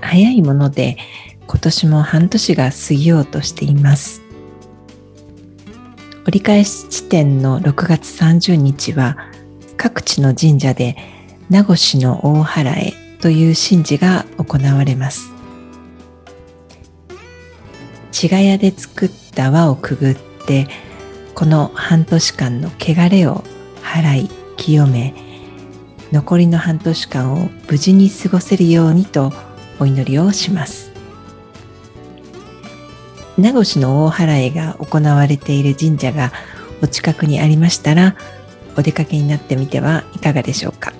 早いもので今年も半年が過ぎようとしています。折り返し地点の6月30日は各地の神社で名越の大払えという神事が行われます。茅ヶ谷で作った輪をくぐってこの半年間の汚れを払い清め残りの半年間を無事に過ごせるようにとお祈りをします。名越の大払いが行われている神社がお近くにありましたらお出かけになってみてはいかがでしょうか。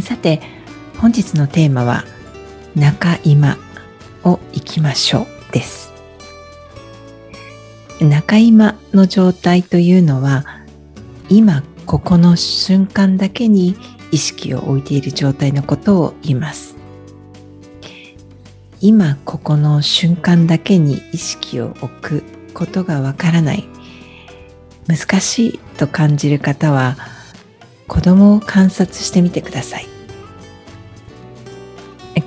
さて本日のテーマは中今を行きましょうです。中今の状態というのは今ここの瞬間だけに意識を置いている状態のことを言います。今ここの瞬間だけに意識を置くことがわからない。難しいと感じる方は子供を観察してみてください。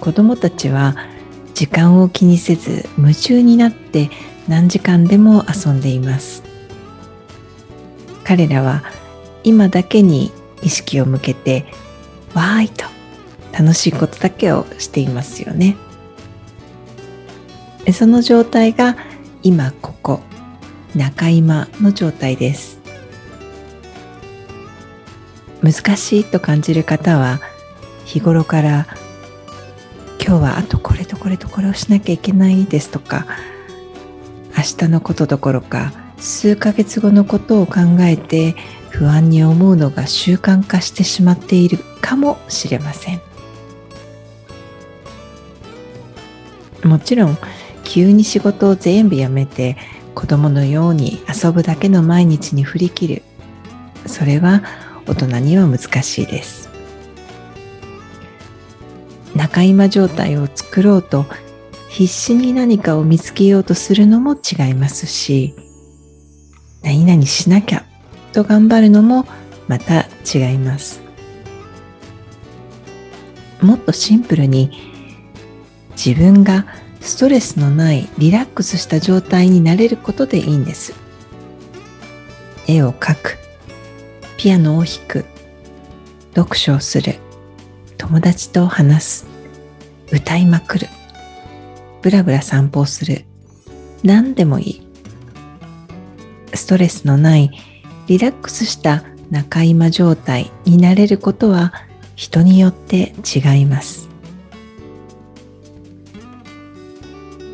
子供たちは時間を気にせず夢中になって何時間でも遊んでいます。彼らは今だけに意識を向けてわーいと楽しいことだけをしていますよね。その状態が今ここ中今の状態です。難しいと感じる方は日頃から今日はあとこれとこれとこれをしなきゃいけないですとか明日のことどころか数ヶ月後のことを考えて不安に思うのが習慣化してしまっているかもしれません。もちろん急に仕事を全部やめて子供のように遊ぶだけの毎日に振り切る。それは大人には難しいです。中今状態を作ろうと必死に何かを見つけようとするのも違いますし何々しなきゃと頑張るのもまた違います。もっとシンプルに自分がストレスのないリラックスした状態になれることでいいんです。絵を描くピアノを弾く読書をする友達と話す歌いまくるブラブラ散歩をする何でもいい。ストレスのないリラックスした中今状態になれることは人によって違います。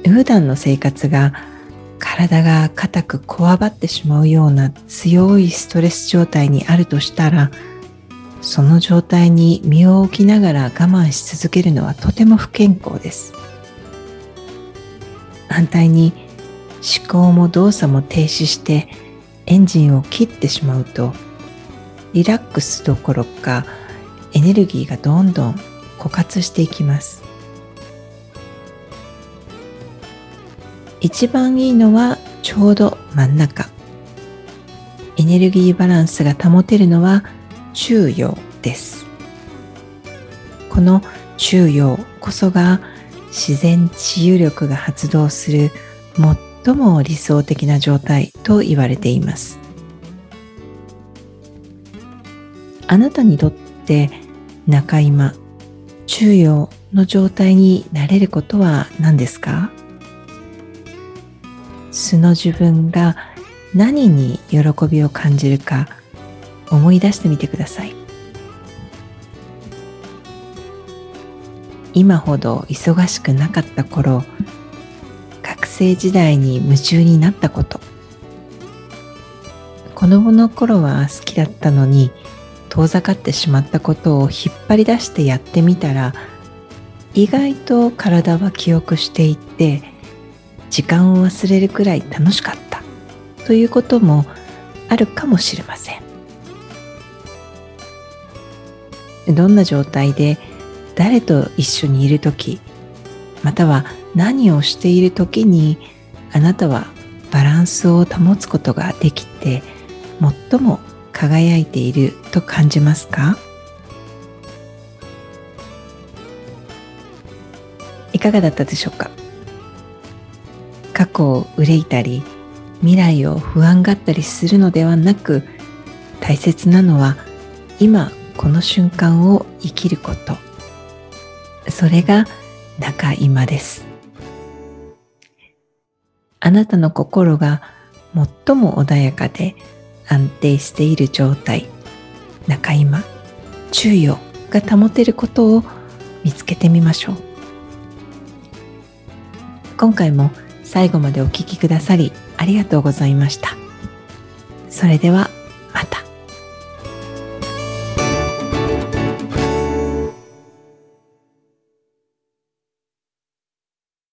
普段の生活が体が硬くこわばってしまうような強いストレス状態にあるとしたらその状態に身を置きながら我慢し続けるのはとても不健康です。反対に思考も動作も停止してエンジンを切ってしまうとリラックスどころかエネルギーがどんどん枯渇していきます。一番いいのはちょうど真ん中。エネルギーバランスが保てるのは中陽です。この中陽こそが自然治癒力が発動する最も理想的な状態と言われています。あなたにとって中今中陽の状態になれることは何ですか？素の自分が何に喜びを感じるか思い出してみてください。今ほど忙しくなかった頃生時代に夢中になったこと。子供の頃は好きだったのに遠ざかってしまったことを引っ張り出してやってみたら意外と体は記憶していって時間を忘れるくらい楽しかった。ということもあるかもしれません。どんな状態で誰と一緒にいる時または何をしている時にあなたはバランスを保つことができて最も輝いていると感じますか？いかがだったでしょうか？過去を憂いたり未来を不安がったりするのではなく大切なのは今この瞬間を生きること。それが中今です。あなたの心が最も穏やかで安定している状態。中今注意をが保てることを見つけてみましょう。今回も最後までお聴きくださりありがとうございました。それでは。